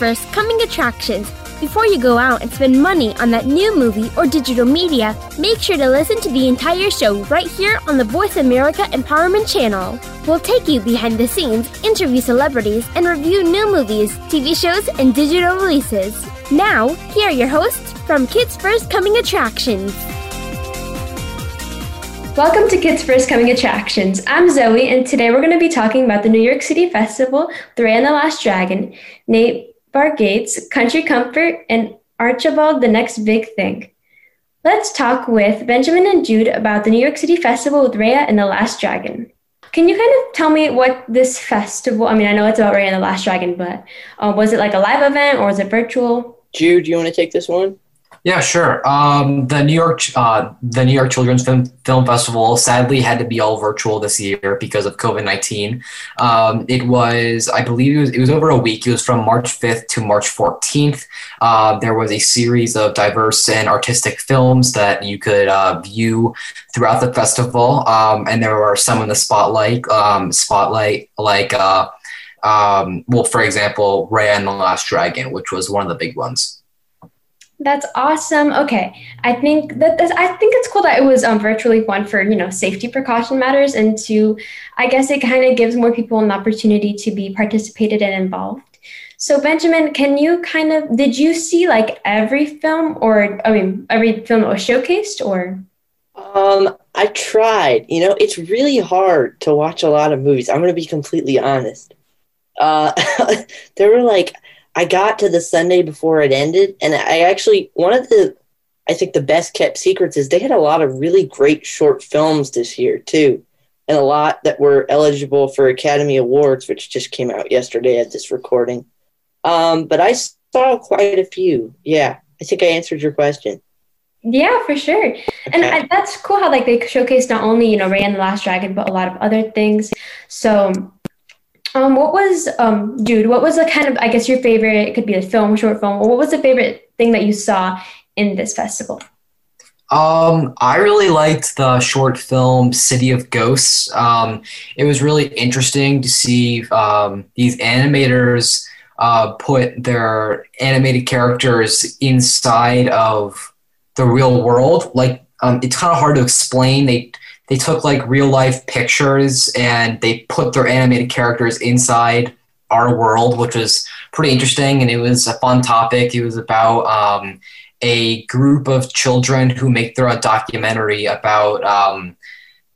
First Coming Attractions. Before you go out and spend money on that new movie or digital media, make sure to listen to the entire show right here on the Voice America Empowerment Channel. We'll take you behind the scenes, interview celebrities, and review new movies, TV shows, and digital releases. Now, here are your hosts from Kids First Coming Attractions. Welcome to Kids First Coming Attractions. I'm Zoe, and today we're going to be talking about the New York City Festival, The and the Last Dragon, Nate Bargatze, Country Comfort, and Archibald, the next big thing. Let's talk with Benjamin and Jude about the New York City Festival with Raya and the Last Dragon. Can you kind of tell me what this festival, I mean, I know it's about Raya and the Last Dragon, but uh, was it like a live event or was it virtual? Jude, do you want to take this one? Yeah, sure. Um, the New York, uh, the New York Children's Film, Film Festival, sadly had to be all virtual this year because of COVID nineteen. Um, it was, I believe, it was, it was over a week. It was from March fifth to March fourteenth. Uh, there was a series of diverse and artistic films that you could uh, view throughout the festival, um, and there were some in the spotlight. Um, spotlight, like, uh, um, well, for example, Raya and the Last Dragon, which was one of the big ones. That's awesome. Okay, I think that I think it's cool that it was um, virtually one for you know safety precaution matters, and two, I guess it kind of gives more people an opportunity to be participated and involved. So Benjamin, can you kind of did you see like every film or I mean every film that was showcased or? Um, I tried. You know, it's really hard to watch a lot of movies. I'm going to be completely honest. Uh, there were like I got to the Sunday before it ended, and I actually one of the I think the best kept secrets is they had a lot of really great short films this year too, and a lot that were eligible for Academy Awards, which just came out yesterday at this recording. Um, but I saw quite a few. Yeah, I think I answered your question. Yeah, for sure. Okay. And I, that's cool how like they showcased not only you know Raya and the Last Dragon, but a lot of other things. So um, what was um, Jude? What was the kind of I guess your favorite? It could be a film, short film. What was the favorite thing that you saw in this festival? Um, I really liked the short film City of Ghosts. Um, it was really interesting to see um, these animators uh, put their animated characters inside of the real world. Like, um, it's kind of hard to explain. They they took like real life pictures and they put their animated characters inside our world, which was pretty interesting. And it was a fun topic. It was about um, a group of children who make their own documentary about um,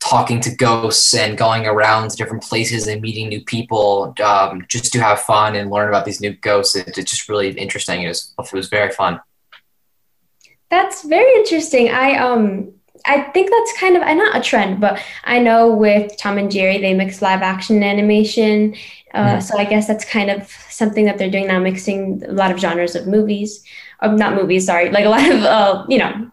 talking to ghosts and going around to different places and meeting new people um, just to have fun and learn about these new ghosts. It, it's just really interesting. It was, it was very fun. That's very interesting. I um I think that's kind of not a trend, but I know with Tom and Jerry they mix live action animation. Uh, yeah. So I guess that's kind of something that they're doing now, mixing a lot of genres of movies, uh, not movies, sorry, like a lot of uh, you know,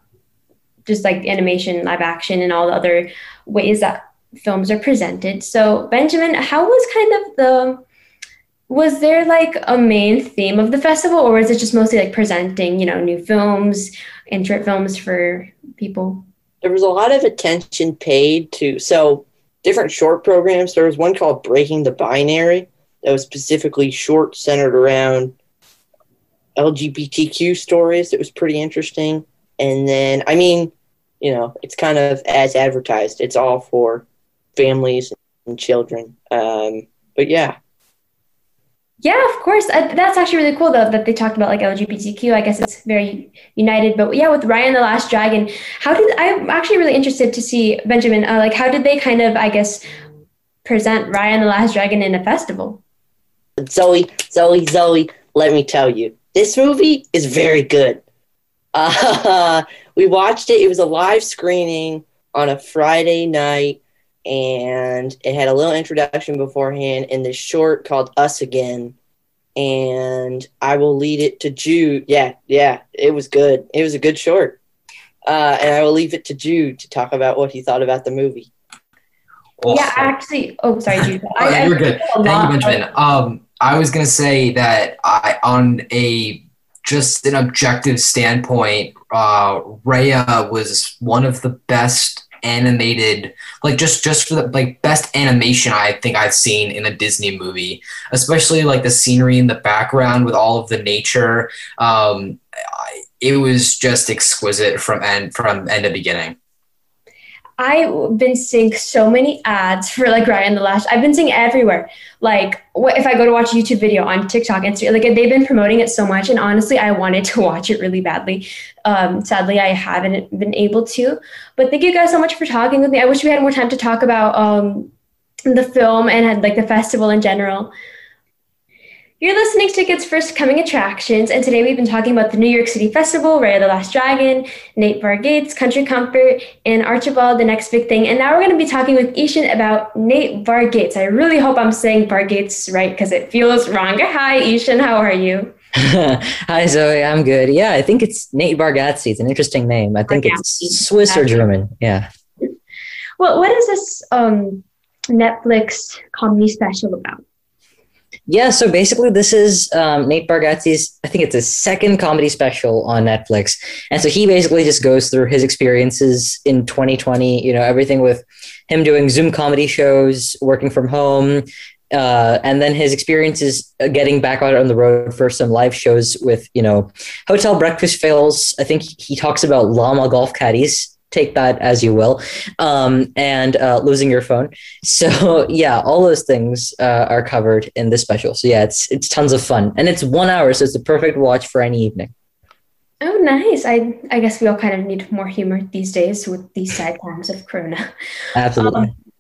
just like animation, live action, and all the other ways that films are presented. So Benjamin, how was kind of the was there like a main theme of the festival or was it just mostly like presenting you know new films and short films for people there was a lot of attention paid to so different short programs. There was one called Breaking the Binary that was specifically short, centered around LGBTQ stories. It was pretty interesting. And then, I mean, you know, it's kind of as advertised. It's all for families and children. Um, but yeah, yeah, of course. Uh, that's actually really cool, though, that they talked about like LGBTQ. I guess it's very united. But yeah, with Raya and the Last Dragon, how did I'm actually really interested to see Benjamin? Uh, like, how did they kind of, I guess, present Raya and the Last Dragon in a festival? Zoe, Zoe, Zoe, let me tell you, this movie is very good. Uh, we watched it. It was a live screening on a Friday night and it had a little introduction beforehand in this short called Us Again. And I will lead it to Jude. Yeah, yeah, it was good. It was a good short. Uh, and I will leave it to Jude to talk about what he thought about the movie. Awesome. Yeah, actually, oh, sorry, Jude. oh, I, you're good. Thank you, Benjamin. Um, I was gonna say that I, on a just an objective standpoint, uh, Raya was one of the best animated, like just just for the like best animation I think I've seen in a Disney movie, especially like the scenery in the background with all of the nature. Um, it was just exquisite from end from end to beginning. I've been seeing so many ads for like Raya and the Last. I've been seeing everywhere. Like, what if I go to watch a YouTube video on TikTok, Instagram, like they've been promoting it so much, and honestly, I wanted to watch it really badly. Um, sadly, I haven't been able to. But thank you guys so much for talking with me. I wish we had more time to talk about um, the film and like the festival in general. You're listening to Kids First Coming Attractions, and today we've been talking about the New York City Festival, Raya the Last Dragon, Nate Bargatze, Country Comfort, and Archibald, the next big thing. And now we're going to be talking with Ishan about Nate Bargatze. I really hope I'm saying Bargatze right because it feels wrong. Hi, Ishan, how are you? Hi, Zoe. I'm good. Yeah, I think it's Nate Bargatze. It's an interesting name. I think Bargatze. it's Swiss or German. Yeah. Well, what is this um, Netflix comedy special about? Yeah, so basically, this is um, Nate Bargatze's, I think it's his second comedy special on Netflix. And so he basically just goes through his experiences in 2020, you know, everything with him doing Zoom comedy shows, working from home, uh, and then his experiences uh, getting back out on the road for some live shows with, you know, hotel breakfast fails. I think he talks about llama golf caddies take that as you will um, and uh, losing your phone. So yeah all those things uh, are covered in this special. So yeah it's it's tons of fun. And it's one hour so it's the perfect watch for any evening. Oh nice. I i guess we all kind of need more humor these days with these sad times of corona. Absolutely. Um,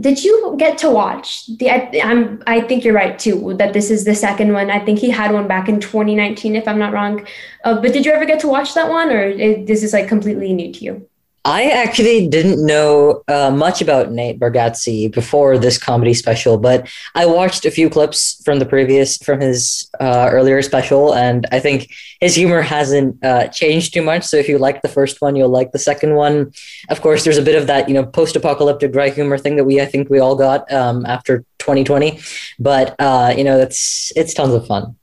did you get to watch the I, am I think you're right too that this is the second one. I think he had one back in 2019 if i'm not wrong. Uh, but did you ever get to watch that one or is this is like completely new to you I actually didn't know uh, much about Nate Bargatze before this comedy special, but I watched a few clips from the previous, from his uh, earlier special, and I think his humor hasn't uh, changed too much. So if you like the first one, you'll like the second one. Of course, there's a bit of that, you know, post-apocalyptic dry humor thing that we, I think, we all got um, after 2020, but uh, you know, it's it's tons of fun.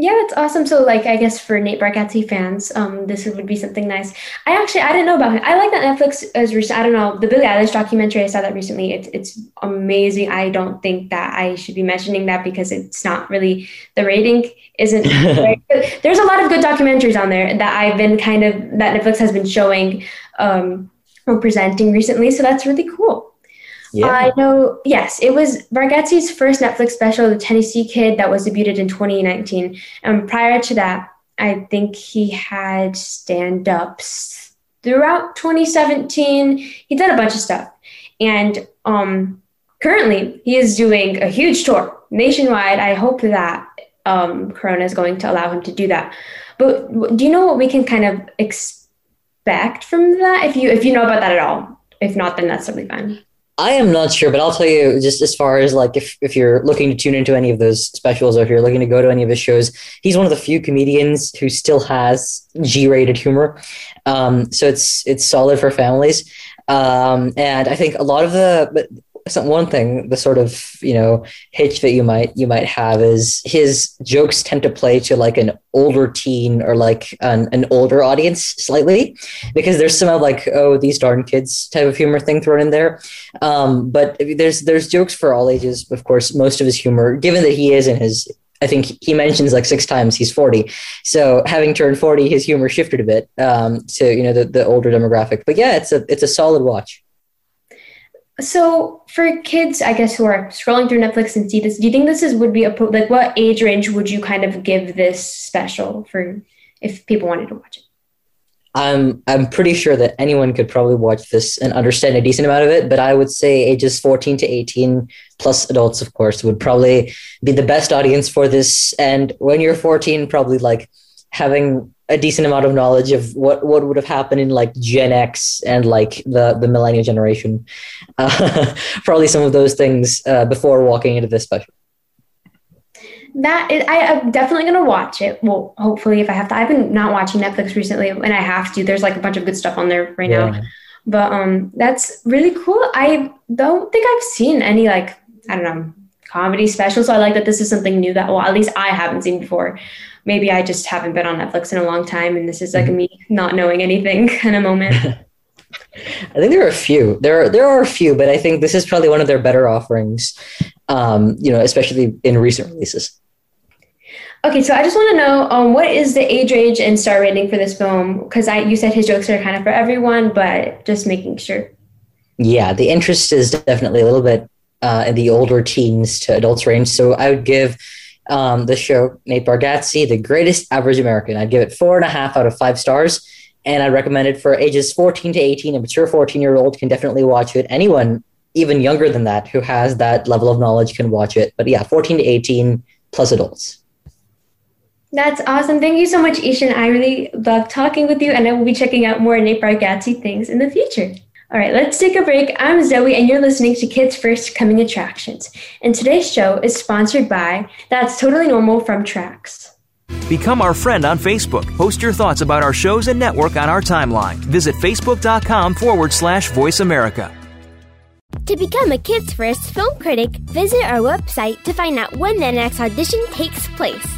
Yeah, that's awesome. So, like, I guess for Nate Bargatze fans, um, this would be something nice. I actually I didn't know about him. I like that Netflix is recent. I don't know the Billie Eilish documentary. I saw that recently. It's it's amazing. I don't think that I should be mentioning that because it's not really the rating isn't. There's a lot of good documentaries on there that I've been kind of that Netflix has been showing um, or presenting recently. So that's really cool. Yeah. I know, yes, it was Bargatze's first Netflix special, The Tennessee Kid, that was debuted in 2019. And prior to that, I think he had stand ups throughout 2017. He did a bunch of stuff. And um, currently, he is doing a huge tour nationwide. I hope that um, Corona is going to allow him to do that. But do you know what we can kind of expect from that? If you if you know about that at all, if not, then that's totally fine. I am not sure, but I'll tell you just as far as like if, if you're looking to tune into any of those specials or if you're looking to go to any of his shows, he's one of the few comedians who still has G-rated humor. Um, so it's it's solid for families. Um, and I think a lot of the one thing the sort of you know hitch that you might you might have is his jokes tend to play to like an older teen or like an, an older audience slightly because there's some of like oh these darn kids type of humor thing thrown in there um, but there's there's jokes for all ages of course most of his humor given that he is in his I think he mentions like six times he's 40. So having turned 40, his humor shifted a bit um, to, you know, the, the older demographic. But yeah, it's a, it's a solid watch. So for kids, I guess who are scrolling through Netflix and see this, do you think this is would be a like what age range would you kind of give this special for if people wanted to watch it? I'm I'm pretty sure that anyone could probably watch this and understand a decent amount of it, but I would say ages 14 to 18 plus adults, of course, would probably be the best audience for this. And when you're 14, probably like having a decent amount of knowledge of what, what would have happened in like Gen X and like the the millennial generation. Uh, probably some of those things uh, before walking into this special. That is, I, am definitely gonna watch it. Well, hopefully, if I have to. I've been not watching Netflix recently, and I have to. There's like a bunch of good stuff on there right yeah. now. But um, that's really cool. I don't think I've seen any like I don't know comedy specials. So I like that this is something new that well, at least I haven't seen before maybe I just haven't been on Netflix in a long time and this is like mm-hmm. me not knowing anything kind of moment. I think there are a few. There are there are a few, but I think this is probably one of their better offerings. Um, you know, especially in recent releases. Okay, so I just want to know um, what is the age range and star rating for this film? Because I you said his jokes are kind of for everyone, but just making sure. Yeah, the interest is definitely a little bit uh, in the older teens to adults range. So I would give um, the show Nate Bargatze, the greatest average American. I'd give it four and a half out of five stars, and I recommend it for ages 14 to 18. A mature 14 year old can definitely watch it. Anyone even younger than that who has that level of knowledge can watch it. But yeah, 14 to 18 plus adults. That's awesome. Thank you so much, Ishan. I really love talking with you, and I will be checking out more Nate Bargatze things in the future. All right, let's take a break. I'm Zoe, and you're listening to Kids First Coming Attractions. And today's show is sponsored by That's Totally Normal from Tracks. Become our friend on Facebook. Post your thoughts about our shows and network on our timeline. Visit facebook.com forward slash voice America. To become a Kids First film critic, visit our website to find out when the next audition takes place.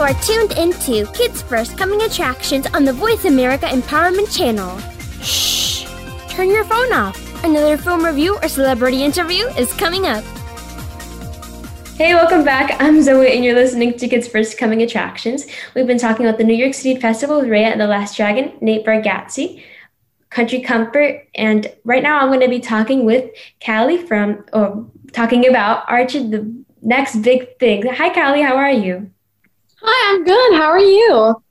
You are tuned into Kids First Coming Attractions on the Voice America Empowerment Channel. Shh! Turn your phone off. Another film review or celebrity interview is coming up. Hey, welcome back. I'm Zoe, and you're listening to Kids First Coming Attractions. We've been talking about the New York City Festival with Raya and the Last Dragon, Nate Bargatze, Country Comfort, and right now I'm going to be talking with Callie from, or talking about Archie, the next big thing. Hi, Callie. How are you? Hi, I'm good. How are you?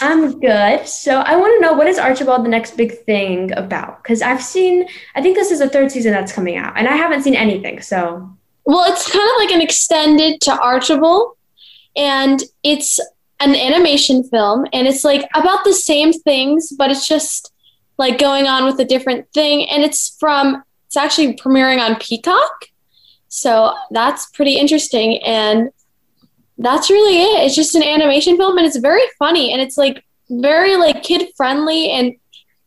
I'm good. So I want to know what is Archibald the next big thing about? Because I've seen, I think this is the third season that's coming out, and I haven't seen anything. So, well, it's kind of like an extended to Archibald, and it's an animation film, and it's like about the same things, but it's just like going on with a different thing, and it's from it's actually premiering on Peacock, so that's pretty interesting, and that's really it. It's just an animation film and it's very funny and it's like very like kid friendly and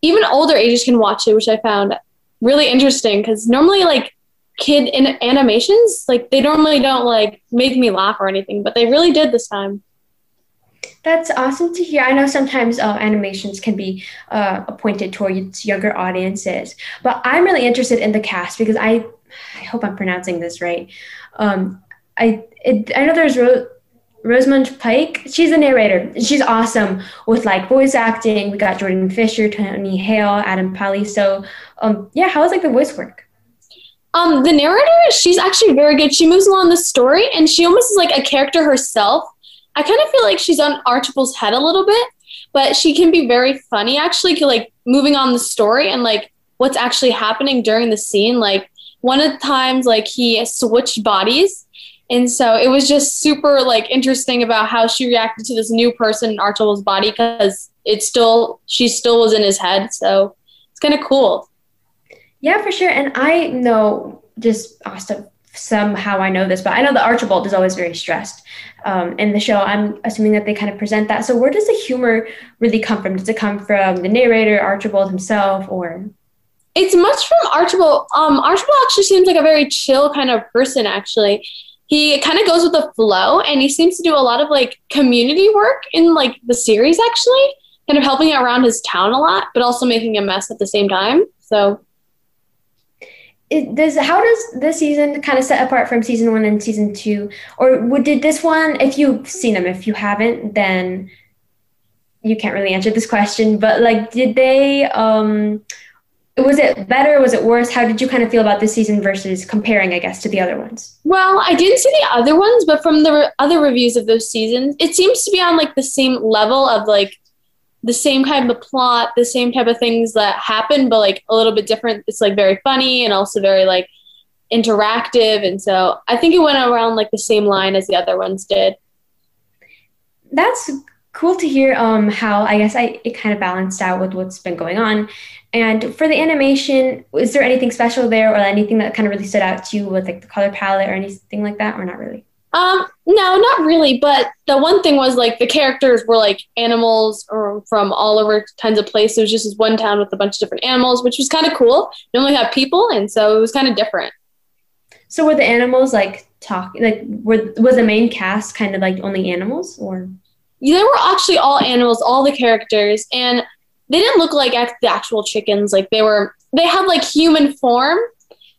even older ages can watch it, which I found really interesting because normally like kid in animations like they normally don't like make me laugh or anything, but they really did this time. That's awesome to hear. I know sometimes uh, animations can be uh, appointed towards younger audiences, but I'm really interested in the cast because I, I hope I'm pronouncing this right. Um, I it, I know there's Rosamund Pike, she's the narrator. She's awesome with like voice acting. We got Jordan Fisher, Tony Hale, Adam Pally. So, um, yeah, how was like the voice work? Um, the narrator, she's actually very good. She moves along the story, and she almost is like a character herself. I kind of feel like she's on Archibald's head a little bit, but she can be very funny. Actually, like moving on the story and like what's actually happening during the scene. Like one of the times, like he switched bodies and so it was just super like interesting about how she reacted to this new person in Archibald's body because it's still she still was in his head. So it's kind of cool. Yeah, for sure. And I know just Austin somehow I know this, but I know that Archibald is always very stressed um, in the show. I'm assuming that they kind of present that. So where does the humor really come from? Does it come from the narrator, Archibald himself, or? It's much from Archibald. Um, Archibald actually seems like a very chill kind of person. Actually, he kind of goes with the flow, and he seems to do a lot of like community work in like the series. Actually, kind of helping around his town a lot, but also making a mess at the same time. So it, does how does this season kind of set apart from season one and season two or would, did this one if you've seen them if you haven't then you can't really answer this question but like did they um was it better was it worse how did you kind of feel about this season versus comparing i guess to the other ones well i didn't see the other ones but from the re- other reviews of those seasons it seems to be on like the same level of like the same kind of plot, the same type of things that happen, but like a little bit different. It's like very funny and also very like interactive. And so I think it went around like the same line as the other ones did. That's cool to hear um, how I guess I it kind of balanced out with what's been going on. And for the animation, is there anything special there or anything that kind of really stood out to you with like the color palette or anything like that or not really? Um, no, not really. But the one thing was like the characters were like animals or from all over kinds of places. It was just this one town with a bunch of different animals, which was kind of cool. You only have people, and so it was kind of different. So were the animals like talk like were was the main cast kind of like only animals or? Yeah, they were actually all animals, all the characters, and they didn't look like the actual chickens. Like they were, they had like human form,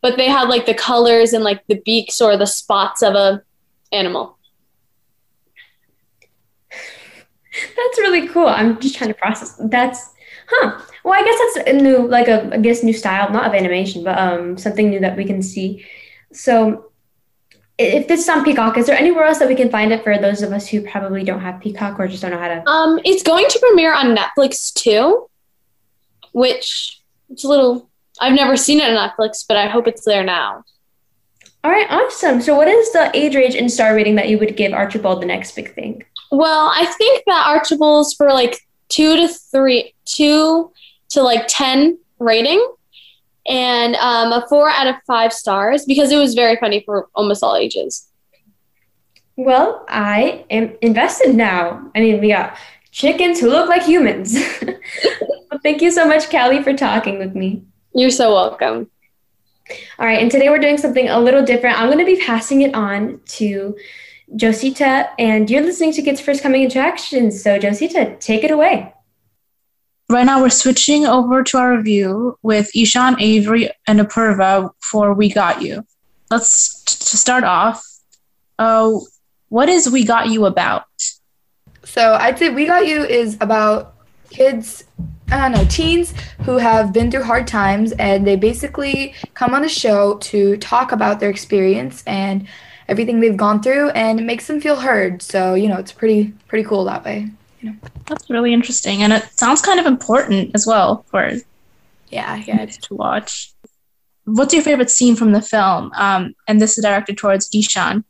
but they had like the colors and like the beaks or the spots of a animal. That's really cool. I'm just trying to process. That's huh. Well, I guess that's a new, like a I guess new style, not of animation, but um something new that we can see. So, if this is on Peacock, is there anywhere else that we can find it for those of us who probably don't have Peacock or just don't know how to? Um, it's going to premiere on Netflix too, which it's a little. I've never seen it on Netflix, but I hope it's there now. All right, awesome. So, what is the age range and star rating that you would give Archibald the next big thing? Well, I think that Archibald's for like two to three, two to like 10 rating, and um, a four out of five stars because it was very funny for almost all ages. Well, I am invested now. I mean, we got chickens who look like humans. well, thank you so much, Callie, for talking with me. You're so welcome. All right, and today we're doing something a little different. I'm going to be passing it on to Josita, and you're listening to Kids First Coming into Action. So, Josita, take it away. Right now, we're switching over to our review with Ishan, Avery, and Apurva for We Got You. Let's to start off. Uh, what is We Got You about? So, I'd say We Got You is about kids I don't know, teens who have been through hard times and they basically come on the show to talk about their experience and everything they've gone through and it makes them feel heard. So, you know, it's pretty pretty cool that way. You know. That's really interesting and it sounds kind of important as well for yeah, yeah, to watch. What's your favorite scene from the film? Um, and this is directed towards Ishan.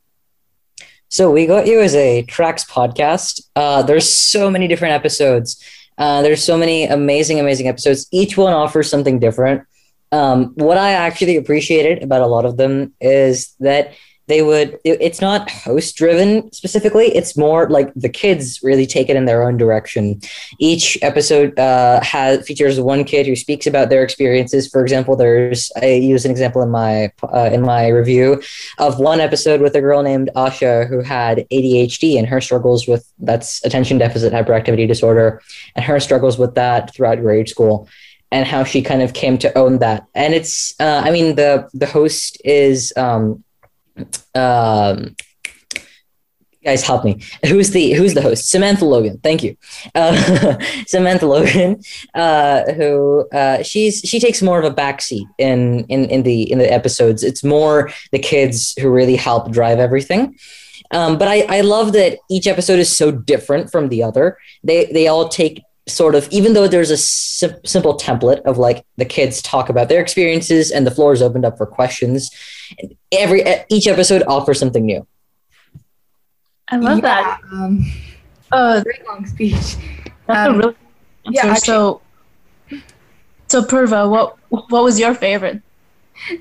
So we got you as a tracks podcast. Uh, there's so many different episodes uh, there's so many amazing, amazing episodes. Each one offers something different. Um, what I actually appreciated about a lot of them is that they would it's not host driven specifically. It's more like the kids really take it in their own direction. Each episode uh, has features one kid who speaks about their experiences. For example there's i use an example in my uh, in my review of one episode with a girl named asha who had adhd and her struggles with that's attention deficit hyperactivity disorder and her struggles with that throughout grade school and how she kind of came to own that. And it's uh, i mean the the host is um, um, guys help me. Who's the who's the host? Samantha logan. Thank you. Uh, samantha logan uh, who uh, she's she takes more of a backseat in in in the in the episodes. It's more the kids who really help drive everything. Um, but I, I love that each episode is so different from the other. They they all take sort of even though there's a sim- simple template of like the kids talk about their experiences and the floor is opened up for questions every each episode offers something new i love yeah, that um, uh, very long speech that's um, a really yeah actually, so so Purva, what what was your favorite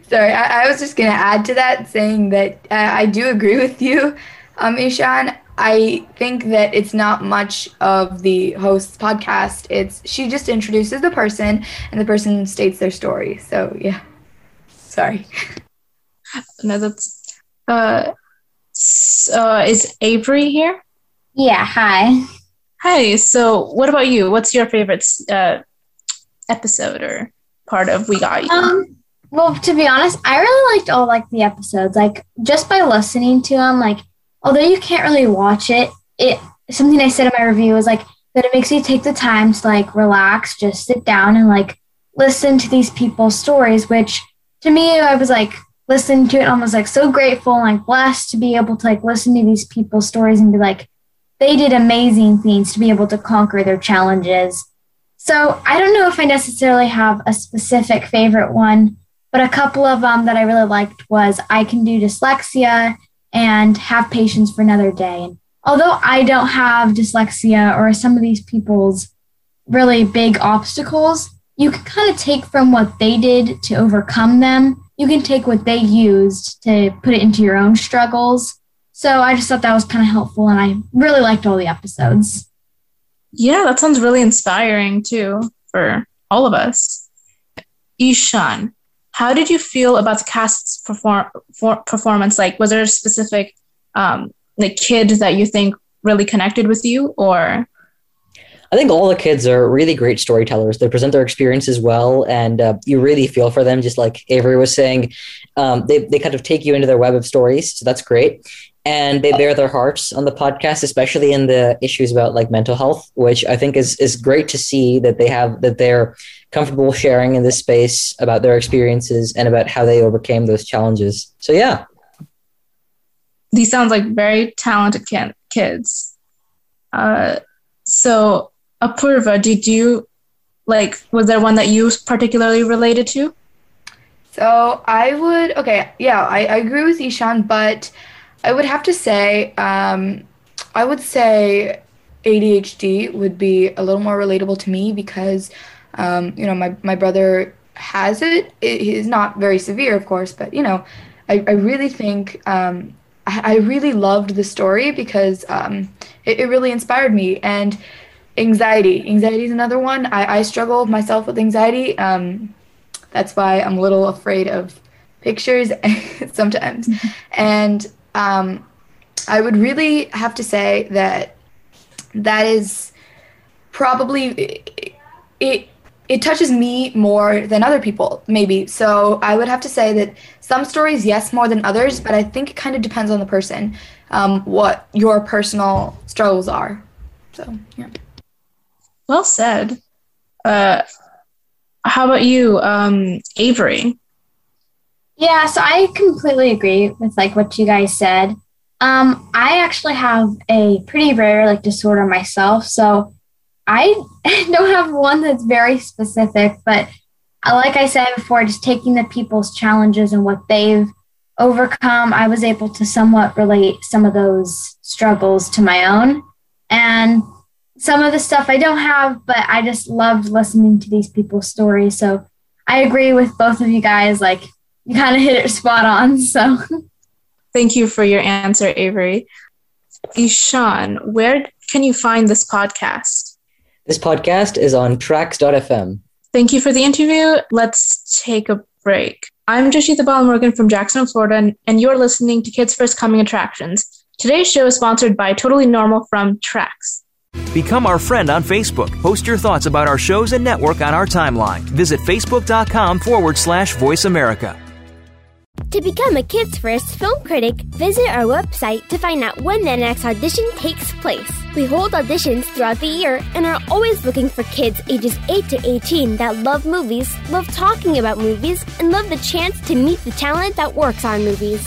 sorry I, I was just gonna add to that saying that uh, i do agree with you um ishan I think that it's not much of the host's podcast. It's she just introduces the person and the person states their story. So yeah. Sorry. No, that's uh, uh is Avery here? Yeah, hi. Hi. So, what about you? What's your favorite uh episode or part of We Got You? Um, well, to be honest, I really liked all like the episodes. Like just by listening to them, like although you can't really watch it, it something I said in my review was like that it makes you take the time to like relax, just sit down and like listen to these people's stories. Which to me, I was like listening to it, and I was like so grateful and like blessed to be able to like listen to these people's stories and be like they did amazing things to be able to conquer their challenges. So I don't know if I necessarily have a specific favorite one, but a couple of them that I really liked was I Can Do Dyslexia and Have Patience for Another Day. And although I don't have dyslexia or some of these people's really big obstacles, you can kind of take from what they did to overcome them. You can take what they used to put it into your own struggles. So I just thought that was kind of helpful and I really liked all the episodes. Yeah, that sounds really inspiring too for all of us. Ishan, how did you feel about the cast's perform- for- performance? Like, was there a specific um, like kid that you think really connected with you, or I think all the kids are really great storytellers. They present their experiences well, and uh, you really feel for them. Just like Avery was saying, um, they they kind of take you into their web of stories, so that's great. And they bear their hearts on the podcast, especially in the issues about like mental health, which I think is is great to see that they have that they're comfortable sharing in this space about their experiences and about how they overcame those challenges. So yeah, these sounds like very talented kids? Uh, so Apurva, did you like? Was there one that you particularly related to? So I would okay, yeah, I, I agree with Ishan, but I would have to say, um, I would say ADHD would be a little more relatable to me because, um, you know, my, my brother has it. it. He's not very severe, of course, but, you know, I, I really think um, I, I really loved the story because um, it, it really inspired me. And anxiety, anxiety is another one. I, I struggle myself with anxiety. Um, that's why I'm a little afraid of pictures sometimes. And um, I would really have to say that that is probably it, it it touches me more than other people maybe so i would have to say that some stories yes more than others but i think it kind of depends on the person um, what your personal struggles are so yeah Well said. Uh, how about you, um, Avery? Yeah, so I completely agree with like what you guys said. Um, I actually have a pretty rare like disorder myself, so I don't have one that's very specific, but uh, like I said before, just taking the people's challenges and what they've overcome, I was able to somewhat relate some of those struggles to my own. And some of the stuff I don't have, but I just loved listening to these people's stories. So I agree with both of you guys. Like, you kind of hit it spot on. So, Thank you for your answer, Avery. Ishan, where can you find this podcast? this podcast is on Tracks.fm. Thank you for the interview. Let's take a break. I'm Joshita Balamurugan from Jacksonville, Florida, and- and you're listening to Kids First Coming Attractions. Today's show is sponsored by Totally Normal from Tracks. Become our friend on Facebook. Post your thoughts about our shows and network on our timeline. Visit facebook.com forward slash voice America. To become a Kids First film critic, visit our website to find out when the next audition takes place. We hold auditions throughout the year and are always looking for kids ages 8 to 18 that love movies, love talking about movies, and love the chance to meet the talent that works on movies.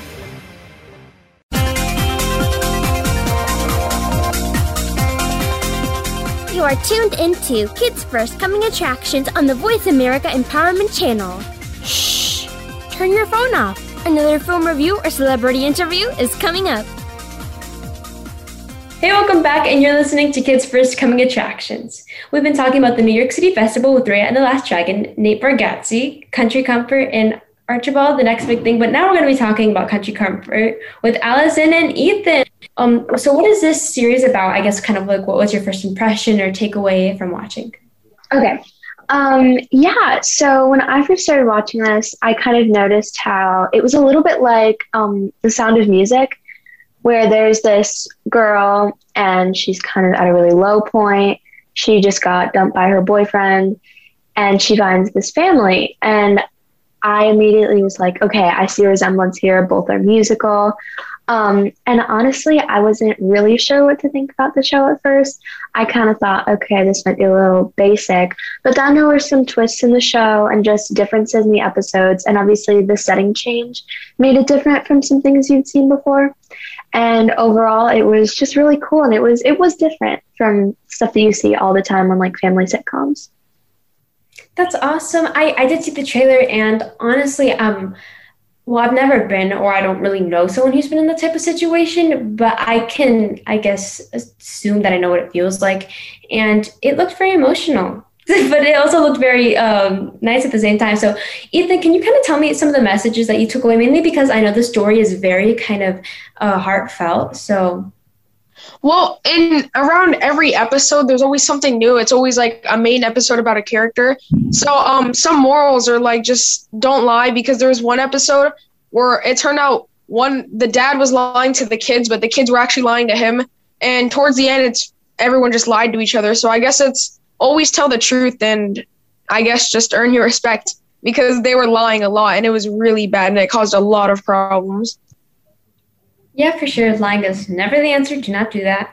You are tuned into Kids First Coming Attractions on the Voice America Empowerment Channel. Shh! Turn your phone off. Another film review or celebrity interview is coming up. Hey, welcome back, and you're listening to Kids First Coming Attractions. We've been talking about the New York City Festival with Raya and the Last Dragon, Nate Bargatze, Country Comfort, and Archibald, the next big thing. But now we're going to be talking about Country Comfort with Allison and Ethan. Um, so what is this series about? I guess kind of like what was your first impression or takeaway from watching? Okay. Um, yeah, so when I first started watching this, I kind of noticed how it was a little bit like um, The Sound of Music, where there's this girl and she's kind of at a really low point. She just got dumped by her boyfriend and she finds this family. And I immediately was like, okay, I see resemblance here. Both are musical. Um, and honestly, I wasn't really sure what to think about the show at first. I kind of thought, okay, this might be a little basic. But then there were some twists in the show and just differences in the episodes. And obviously, the setting change made it different from some things you'd seen before. And overall, it was just really cool. And it was it was different from stuff that you see all the time on like family sitcoms. That's awesome. I, I did see the trailer and honestly, um, well, I've never been or I don't really know someone who's been in that type of situation, but I can, I guess, assume that I know what it feels like. And it looked very emotional, but it also looked very um, nice at the same time. So, Ethan, can you kind of tell me some of the messages that you took away, mainly because I know the story is very kind of uh, heartfelt. So, well, in around every episode, there's always something new. It's always like a main episode about a character. So, um, some morals are like just don't lie because there was one episode where it turned out one the dad was lying to the kids, but the kids were actually lying to him. And towards the end, it's everyone just lied to each other. So I guess it's always tell the truth and I guess just earn your respect because they were lying a lot and it was really bad and it caused a lot of problems. Yeah, for sure. Lying is never the answer. Do not do that.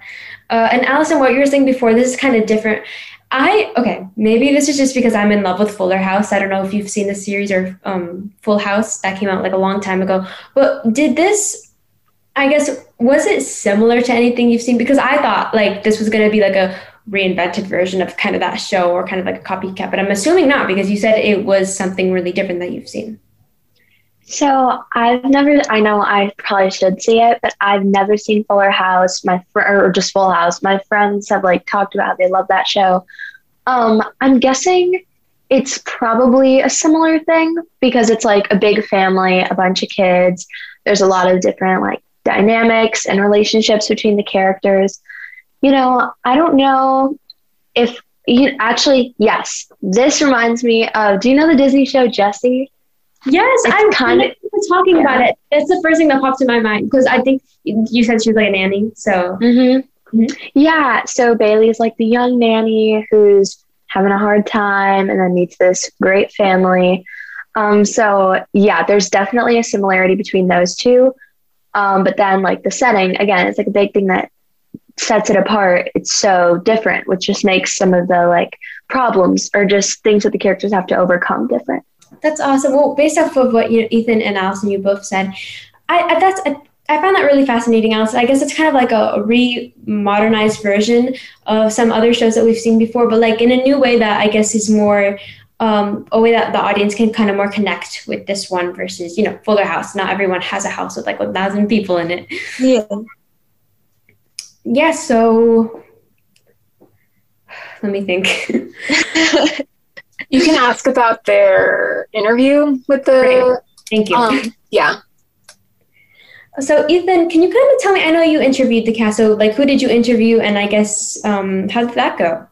Uh, and Allison, what you were saying before, this is kind of different. I okay, maybe this is just because I'm in love with Fuller House. I don't know if you've seen the series or um, Full House that came out like a long time ago. But did this? I guess was it similar to anything you've seen? Because I thought like this was going to be like a reinvented version of kind of that show or kind of like a copycat. But I'm assuming not because you said it was something really different that you've seen. So I've never. I know I probably should see it, but I've never seen Fuller House. My fr- or just Full House. My friends have like talked about how they love that show. Um, I'm guessing it's probably a similar thing because it's like a big family, a bunch of kids. There's a lot of different like dynamics and relationships between the characters. You know, I don't know if you actually. Yes, this reminds me of. Do you know the Disney show Jessie? Yes, It's I'm kind of talking yeah. about it. It's the first thing that popped in my mind because I think you said she was like a nanny. So Mm-hmm. Yeah. So Bailey's like the young nanny who's having a hard time and then meets this great family. Um, so yeah, there's definitely a similarity between those two. Um, but then like the setting, again, it's like a big thing that sets it apart. It's so different, which just makes some of the like problems or just things that the characters have to overcome different. That's awesome. Well, based off of what you, Ethan and Allison, you both said, I, I that's I, I found that really fascinating, Allison. I guess it's kind of like a, a re-modernized version of some other shows that we've seen before, but like in a new way that I guess is more um, a way that the audience can kind of more connect with this one versus you know Fuller House. Not everyone has a house with like a thousand people in it. Yeah. Yeah. So let me think. You can ask about their interview with the. Great. Thank you. Um, yeah. So Ethan, can you kind of tell me? I know you interviewed the cast. So like, who did you interview? And I guess um, how did that go?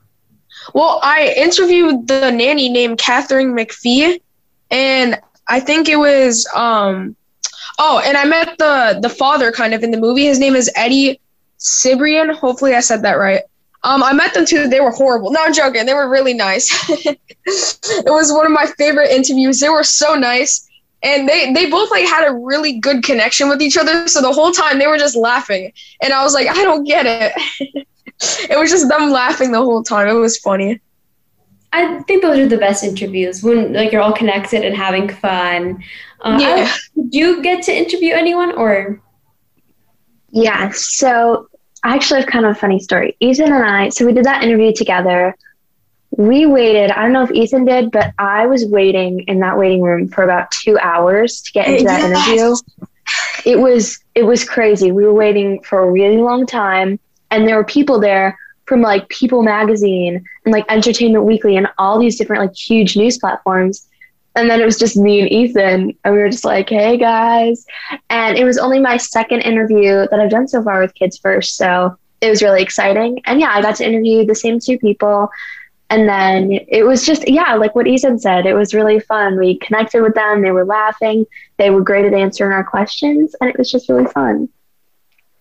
Well, I interviewed the nanny named Katharine McPhee, and I think it was um oh, and I met the the father kind of in the movie. His name is Eddie Cibrian. Hopefully, I said that right. Um, I met them too. They were horrible. No, I'm joking. They were really nice. it was one of my favorite interviews. They were so nice, and they they both like had a really good connection with each other. So the whole time they were just laughing, and I was like, I don't get it. it was just them laughing the whole time. It was funny. I think those are the best interviews when like you're all connected and having fun. Uh, Yeah. Did you get to interview anyone or? Yeah, so I actually have kind of a funny story. Ethan and I, so we did that interview together. We waited, I don't know if Ethan did, but I was waiting in that waiting room for about two hours to get into that Yes. interview. It was it was crazy. We were waiting for a really long time and there were people there from like People magazine and like Entertainment Weekly and all these different like huge news platforms. And then it was just me and Ethan and we were just like, "Hey guys." And it was only my second interview that I've done so far with Kids First. So it was really exciting. And yeah, I got to interview the same two people. And then it was just, yeah, like what Ethan said, it was really fun. We connected with them. They were laughing. They were great at answering our questions. And it was just really fun.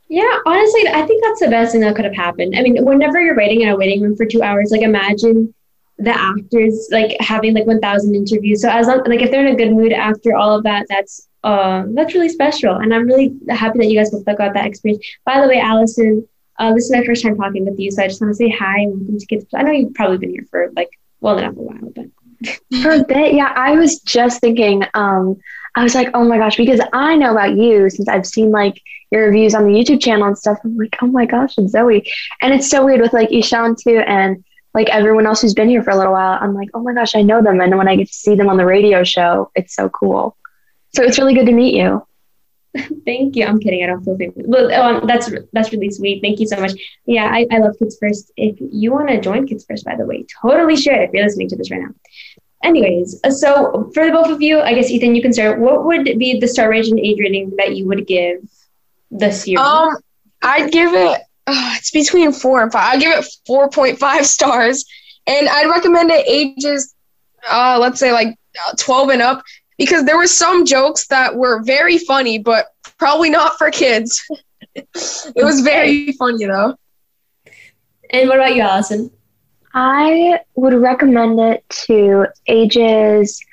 Yeah, honestly, I think that's the best thing that could have happened. I mean, whenever you're waiting in a waiting room for two hours, like imagine the actors like having like 1,000 interviews. So as long, like if they're in a good mood after all of that, that's uh that's really special. And I'm really happy that you guys both got that experience. By the way, Allison, uh, this is my first time talking with you, so I just want to say hi and welcome to Kids. I know you've probably been here for like well enough a while, but For a bit, yeah, I was just thinking, um, I was like, oh my gosh, because I know about you since I've seen like your reviews on the YouTube channel and stuff. I'm like, oh my gosh, it's Zoe. And it's so weird with like Ishan too and like everyone else who's been here for a little while. I'm like, oh my gosh, I know them. And when I get to see them on the radio show, it's so cool. So it's really good to meet you. Thank you. I'm kidding. I don't feel famous. Well, um, that's that's really sweet. Thank you so much. Yeah, I, I love Kids First. If you want to join Kids First, by the way, totally should if you're listening to this right now. Anyways, uh, so for the both of you, I guess Ethan, you can start. What would be the star rating and age rating that you would give the series? Um, I'd give it. Uh, it's between four and five. I'd give it four point five stars, and I'd recommend it ages, uh, let's say like uh, twelve and up, because there were some jokes that were very funny, but probably not for kids. it was very funny though. And what about you, Allison? I would recommend it to ages,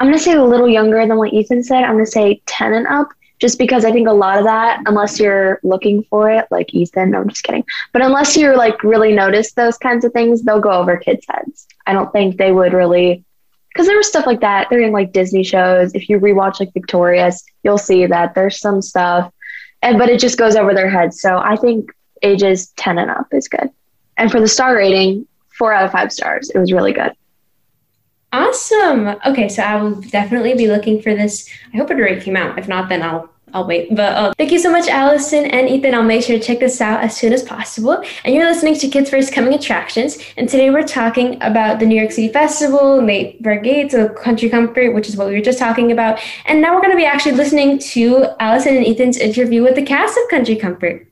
I'm going to say a little younger than what Ethan said. I'm going to say 10 and up, just because I think a lot of that, unless you're looking for it, like Ethan, no, I'm just kidding. But unless you like really notice those kinds of things, they'll go over kids' heads. I don't think they would really, because there was stuff like that. They're in like Disney shows. If you rewatch like Victorious, you'll see that there's some stuff, and but it just goes over their heads. So I think ages 10 and up is good. And for the star rating, four out of five stars. It was really good. Awesome. Okay, so I will definitely be looking for this. I hope it already came out. If not, then I'll I'll wait. But uh, thank you so much, Allison and Ethan. I'll make sure to check this out as soon as possible. And you're listening to Kids First Coming Attractions. And today we're talking about the New York City Festival, Mayfair Gates, of Country Comfort, which is what we were just talking about. And now we're going to be actually listening to Allison and Ethan's interview with the cast of Country Comfort.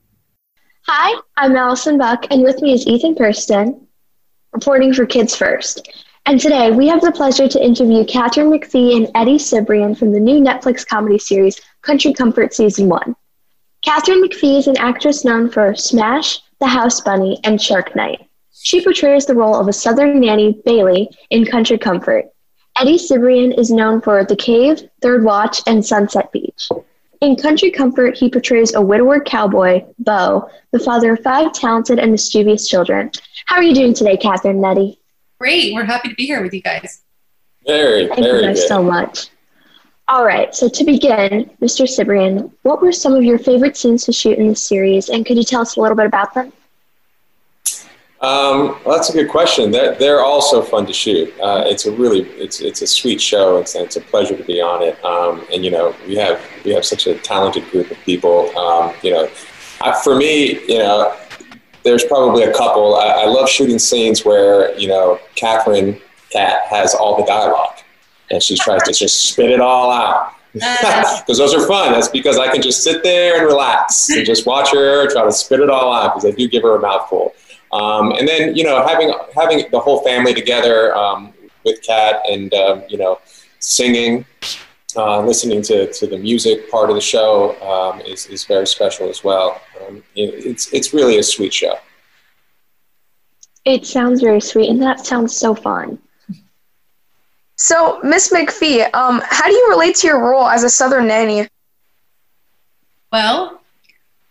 Hi, I'm Allison Buck, and with me is Ethan Thurston, reporting for Kids First. And today we have the pleasure to interview Katharine McPhee and Eddie Cibrian from the new Netflix comedy series Country Comfort Season 1. Katharine McPhee is an actress known for Smash, The House Bunny, and Shark Night. She portrays the role of a Southern nanny, Bailey, in Country Comfort. Eddie Cibrian is known for The Cave, Third Watch, and Sunset Beach. In Country Comfort, he portrays a widower cowboy, Bo, the father of five talented and mischievous children. How are you doing today, Katharine and Eddie? Great. We're happy to be here with you guys. Very, Thank you very guys good. so much. All right, so to begin, Mr. Cibrian, what were some of your favorite scenes to shoot in this series, and could you tell us a little bit about them? Um, well, that's a good question. They're, they're all so fun to shoot. Uh, it's a really, it's it's a sweet show. It's it's a pleasure to be on it. Um, and you know, we have we have such a talented group of people. Um, you know, uh, for me, you know, there's probably a couple. I, I love shooting scenes where you know Katharine Kat has all the dialogue, and she tries to just spit it all out. Because those are fun. That's because I can just sit there and relax and just watch her try to spit it all out because I do give her a mouthful. Um, and then you know having having the whole family together um, with Cat and um, you know singing, uh, listening to, to the music part of the show um, is, is very special as well. Um, it, it's it's really a sweet show. It sounds very sweet, and that sounds so fun. So, Miss McPhee, um, how do you relate to your role as a Southern nanny? Well,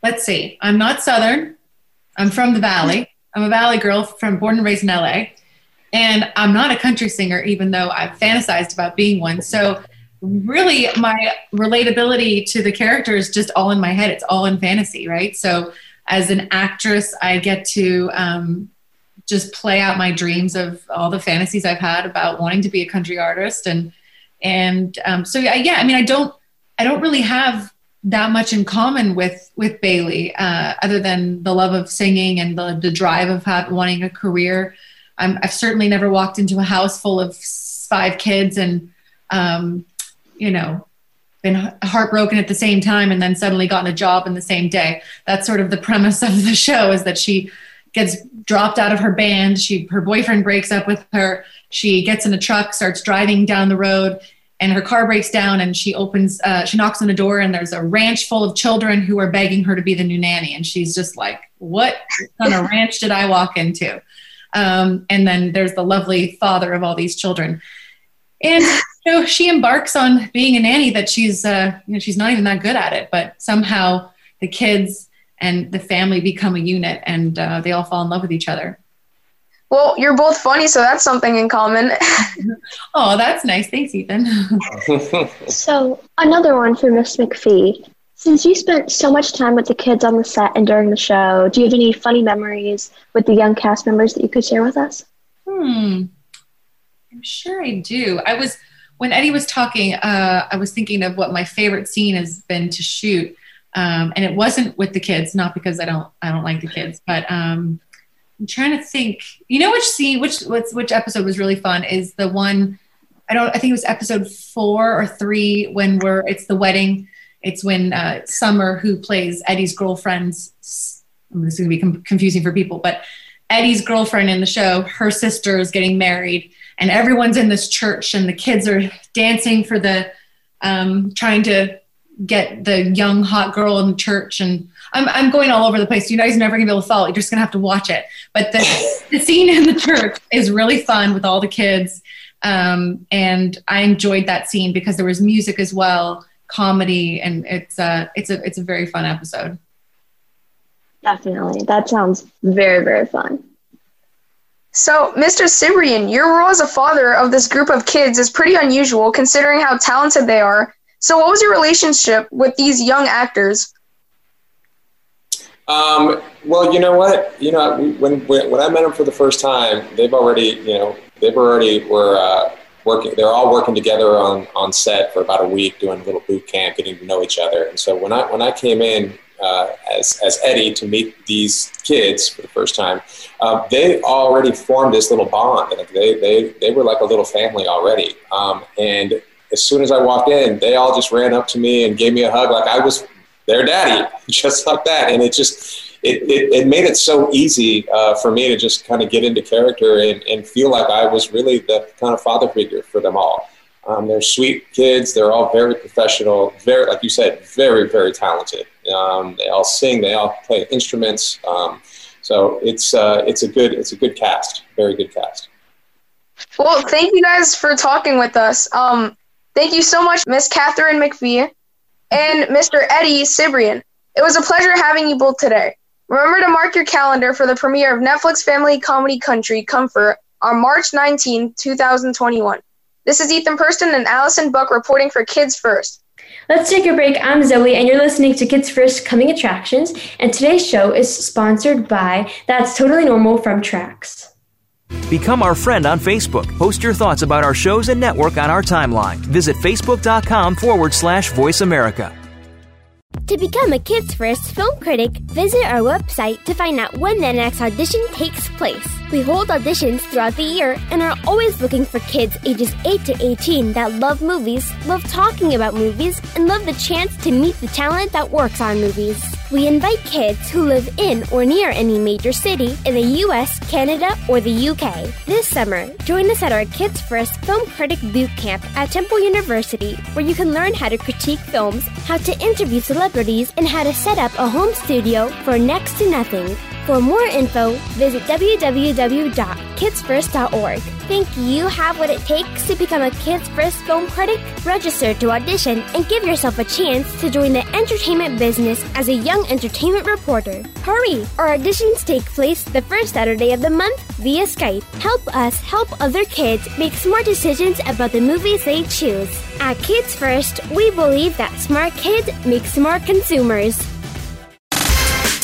let's see. I'm not Southern. I'm from the Valley. I'm a Valley girl from born and raised in LA. And I'm not a country singer, even though I've fantasized about being one. So, really, my relatability to the character is just all in my head. It's all in fantasy, right? So, as an actress, I get to um, just play out my dreams of all the fantasies I've had about wanting to be a country artist, and and um, so yeah, yeah. I mean, I don't, I don't really have that much in common with with Bailey, uh, other than the love of singing and the the drive of have, wanting a career. I'm, I've certainly never walked into a house full of five kids and, um, you know, been heartbroken at the same time and then suddenly gotten a job in the same day. That's sort of the premise of the show is that she gets dropped out of her band. She her boyfriend breaks up with her. She gets in a truck, starts driving down the road, and her car breaks down. And she opens, uh, she knocks on a door, and there's a ranch full of children who are begging her to be the new nanny. And she's just like, "What kind of ranch did I walk into?" Um, and then there's the lovely father of all these children. And so she embarks on being a nanny that she's, uh, you know, she's not even that good at it, but somehow the kids and the family become a unit and uh, they all fall in love with each other. Well, you're both funny, so that's something in common. oh, that's nice. Thanks, Ethan. so, another one for Miss McPhee. Since you spent so much time with the kids on the set and during the show, do you have any funny memories with the young cast members that you could share with us? Hmm. I'm sure I do. I was when Eddie was talking. Uh, I was thinking of what my favorite scene has been to shoot, um, and it wasn't with the kids. Not because I don't I don't like the kids, but um, I'm trying to think. You know which scene, which which which episode was really fun is the one. I don't. I think it was episode four or three when we're. It's the wedding it's when uh, Summer, who plays Eddie's girlfriend's, this is going to be com- confusing for people, but Eddie's girlfriend in the show, her sister is getting married, and everyone's in this church, and the kids are dancing for the, um, trying to get the young hot girl in the church, and I'm I'm going all over the place. You guys are never gonna be able to follow. You're just gonna have to watch it. But the the scene in the church is really fun with all the kids, um, and I enjoyed that scene because there was music as well comedy, and it's a it's a it's a very fun episode. Definitely, that sounds very very fun. So, Mr. Cibrian, your role as a father of this group of kids is pretty unusual considering how talented they are. So, what was your relationship with these young actors? Um, well, you know what? You know, when, when when I met them for the first time, they've already, you know, they've already were uh, working they're all working together on on set for about a week doing a little boot camp getting to know each other and so when i when i came in uh, as as eddie to meet these kids for the first time uh, they already formed this little bond they they they were like a little family already um, and as soon as i walked in they all just ran up to me and gave me a hug like i was their daddy just like that and it just it, it, it, made it so easy uh, for me to just kind of get into character and, and feel like I was really the kind of father figure for them all. Um, they're sweet kids. They're all very professional, very, like you said, very, very talented. Um, they all sing. They all play instruments. Um, so it's uh, it's a good it's a good cast. Very good cast. Well, thank you guys for talking with us. Um, thank you so much, Miss Katharine McPhee and Mr. Eddie Cibrian. It was a pleasure having you both today. Remember to mark your calendar for the premiere of Netflix family comedy Country Comfort on March 19, 2021. This is Ethan Purston and Allison Buck reporting for Kids First. Let's take a break. I'm Zoe, and you're listening to Kids First Coming Attractions. And today's show is sponsored by That's Totally Normal from Trax. Become our friend on Facebook. Post your thoughts about our shows and network on our timeline. Visit facebook.com forward slash voice America. To become a Kids First film critic, visit our website to find out when the next audition takes place. We hold auditions throughout the year and are always looking for kids ages 8 to 18 that love movies, love talking about movies, and love the chance to meet the talent that works on movies. We invite kids who live in or near any major city in the US, Canada, or the UK. This summer, join us at our Kids First Film Critic Boot Camp at Temple University, where you can learn how to critique films, how to interview celebrities, and how to set up a home studio for next to nothing. For more info, visit www.kidsfirst.org. Think you have what it takes to become a Kids First film critic? Register to audition and give yourself a chance to join the entertainment business as a young entertainment reporter. Hurry! Our auditions take place the first Saturday of the month via Skype. Help us help other kids make smart decisions about the movies they choose. At Kids First, we believe that smart kids make smart consumers.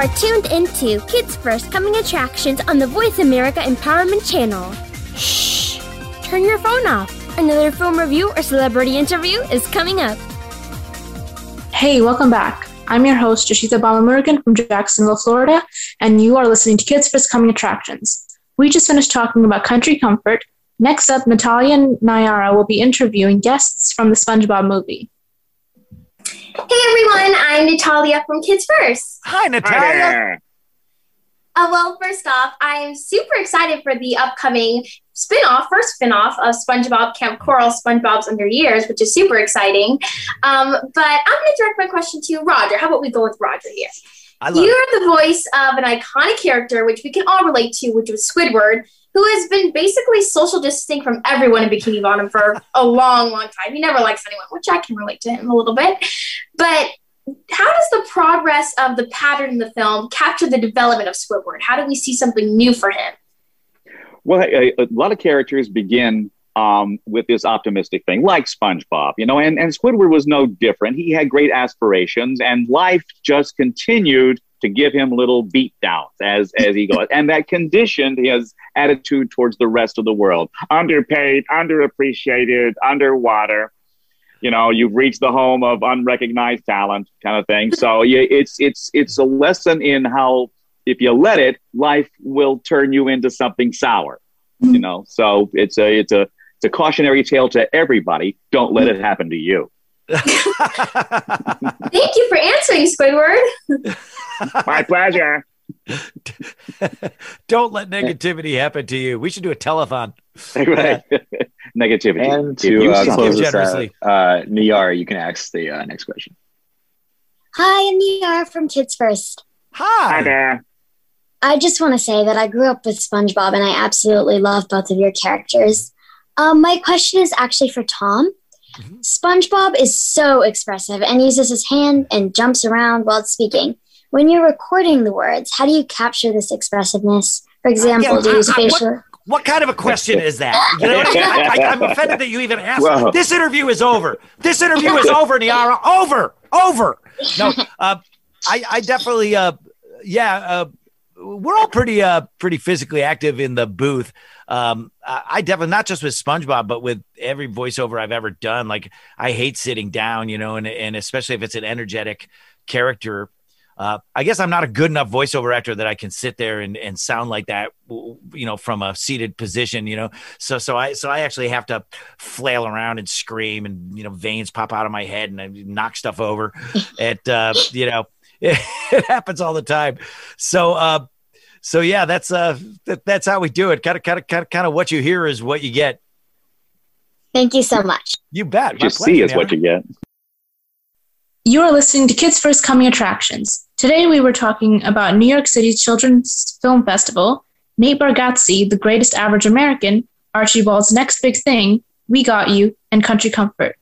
Are tuned into Kids First Coming Attractions on the Voice America Empowerment Channel. Shh! Turn your phone off. Another film review or celebrity interview is coming up. Hey, welcome back. I'm your host, Joshita Balamurugan from Jacksonville, Florida, and you are listening to Kids First Coming Attractions. We just finished talking about country comfort. Next up, Natalia and Nayara will be interviewing guests from the SpongeBob movie. Hey everyone, I'm Natalia from Kids First. Hi, Natalia. Uh, well, first off, I'm super excited for the upcoming spin-off, first spin-off of SpongeBob Kamp Koral, SpongeBob's Under Years, which is super exciting. Um, but I'm going to direct my question to Roger. How about we go with Roger here? I love You're the voice of an iconic character, which we can all relate to, which was Squidward, who has been basically social distancing from everyone in Bikini Bottom for a long, long time. He never likes anyone, which I can relate to him a little bit. But how does the progress of the pattern in the film capture the development of Squidward? How do we see something new for him? Well, a, a lot of characters begin um, with this optimistic thing, like SpongeBob, you know, and, and Squidward was no different. He had great aspirations, and life just continued to give him little beatdowns as as he goes, and that conditioned his attitude towards the rest of the world. Underpaid, underappreciated, underwater. You know, you've reached the home of unrecognized talent, kind of thing. So yeah, it's it's it's a lesson in how if you let it, life will turn you into something sour. You know, so it's a it's a it's a cautionary tale to everybody. Don't let it happen to you. Thank you for answering, Squidward. My pleasure. Don't let negativity happen to you. We should do a telethon. right. Negativity. And If you to uh, close this generously. out, uh, Niyar, you can ask the uh, next question. Hi, I'm Niara from Kids First. Hi. Hi there. I just want to say that I grew up with SpongeBob and I absolutely love both of your characters. Um, my question is actually for Tom. SpongeBob is so expressive and uses his hand and jumps around while speaking. When you're recording the words, how do you capture this expressiveness? For example, Yeah, do you use I- I- facial? What kind of a question is that? You know, I, I, I'm offended that you even asked. Whoa. This interview is over. This interview is over, Niara. Over, over. No, uh, I, I definitely, uh, yeah, uh, we're all pretty, uh, pretty physically active in the booth. Um, I, I definitely not just with SpongeBob, but with every voiceover I've ever done. Like, I hate sitting down, you know, and and especially if it's an energetic character. Uh, I guess I'm not a good enough voiceover actor that I can sit there and, and sound like that, you know, from a seated position, you know. So so I so I actually have to flail around and scream, and you know, veins pop out of my head, and I knock stuff over. at uh, you know, it, happens all the time. So uh, so yeah, that's uh that, that's how we do it. Kind of kind of kind of kind of what you hear is what you get. Thank you so much. You bet. What you see is what you get. You are listening to Kids First Coming Attractions. Today we were talking about New York City's Children's Film Festival, Nate Bargatze, The Greatest Average American, Archibald's Next Big Thing, We Got You, and Country Comfort.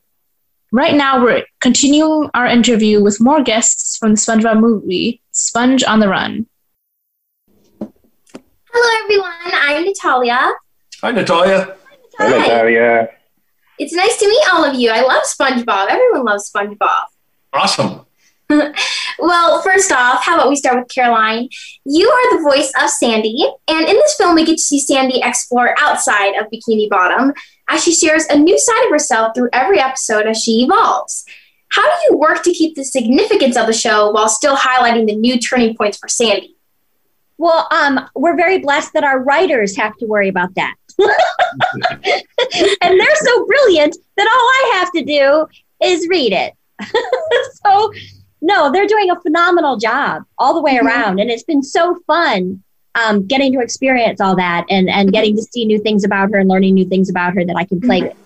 Right now, we're continuing our interview with more guests from the SpongeBob movie, Sponge on the Run. Hello, everyone. I'm Natalia. Hi, Natalia. Hi. Natalia. It's nice to meet all of you. I love SpongeBob. Everyone loves SpongeBob. Awesome. well, first off, how about we start with Caroline? You are the voice of Sandy, and in this film, we get to see Sandy explore outside of Bikini Bottom as she shares a new side of herself through every episode as she evolves. How do you work to keep the significance of the show while still highlighting the new turning points for Sandy? Well, um, we're very blessed that our writers have to worry about that. and they're so brilliant that all I have to do is read it. so, no, they're doing a phenomenal job all the way Mm-hmm. around. And it's been so fun um, getting to experience all that and, and getting to see new things about her and learning new things about her that I can play with.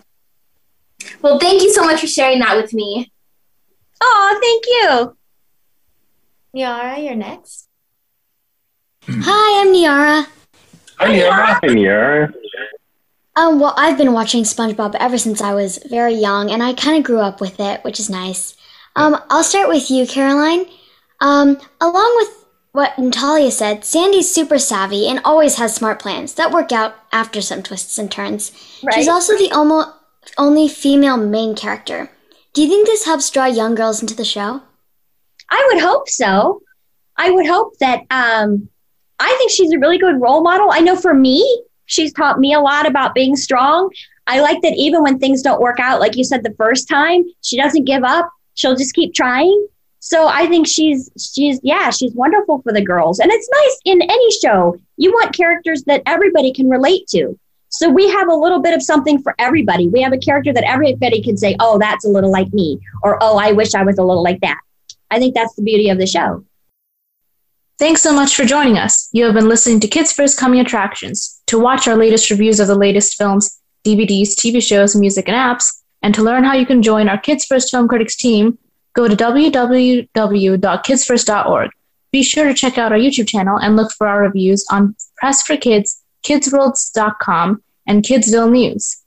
Well, thank you so much for sharing that with me. Oh, thank you. Yara, you're next. Hi, I'm Niara. Hi, Niara. Hi, Niara. Um, well, I've been watching SpongeBob ever since I was very young, and I kind of grew up with it, which is nice. Um, I'll start with you, Caroline. Um, along with what Natalia said, Sandy's super savvy and always has smart plans that work out after some twists and turns. Right. She's also the almost only female main character. Do you think this helps draw young girls into the show? I would hope so. I would hope that um, I think she's a really good role model. I know for me, she's taught me a lot about being strong. I like that even when things don't work out, like you said the first time, she doesn't give up. She'll just keep trying. So I think she's she's yeah, she's wonderful for the girls. And it's nice in any show. You want characters that everybody can relate to. So we have a little bit of something for everybody. We have a character that everybody can say, "Oh, that's a little like me," or "Oh, I wish I was a little like that." I think that's the beauty of the show. Thanks so much for joining us. You have been listening to Kids First Coming Attractions. To watch our latest reviews of the latest films, DVDs, TV shows, music, and apps, and to learn how you can join our Kids First Film Critics team, go to www.kidsfirst.org. Be sure to check out our YouTube channel and look for our reviews on Press for Kids, kidsworlds.com, and Kidsville News.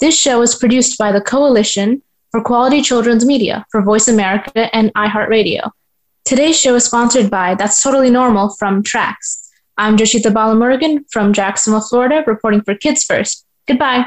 This show is produced by the Coalition for Quality Children's Media for Voice America and iHeartRadio. Today's show is sponsored by That's Totally Normal from Trax. I'm Joshita Balamurugan from Jacksonville, Florida, reporting for Kids First. Goodbye.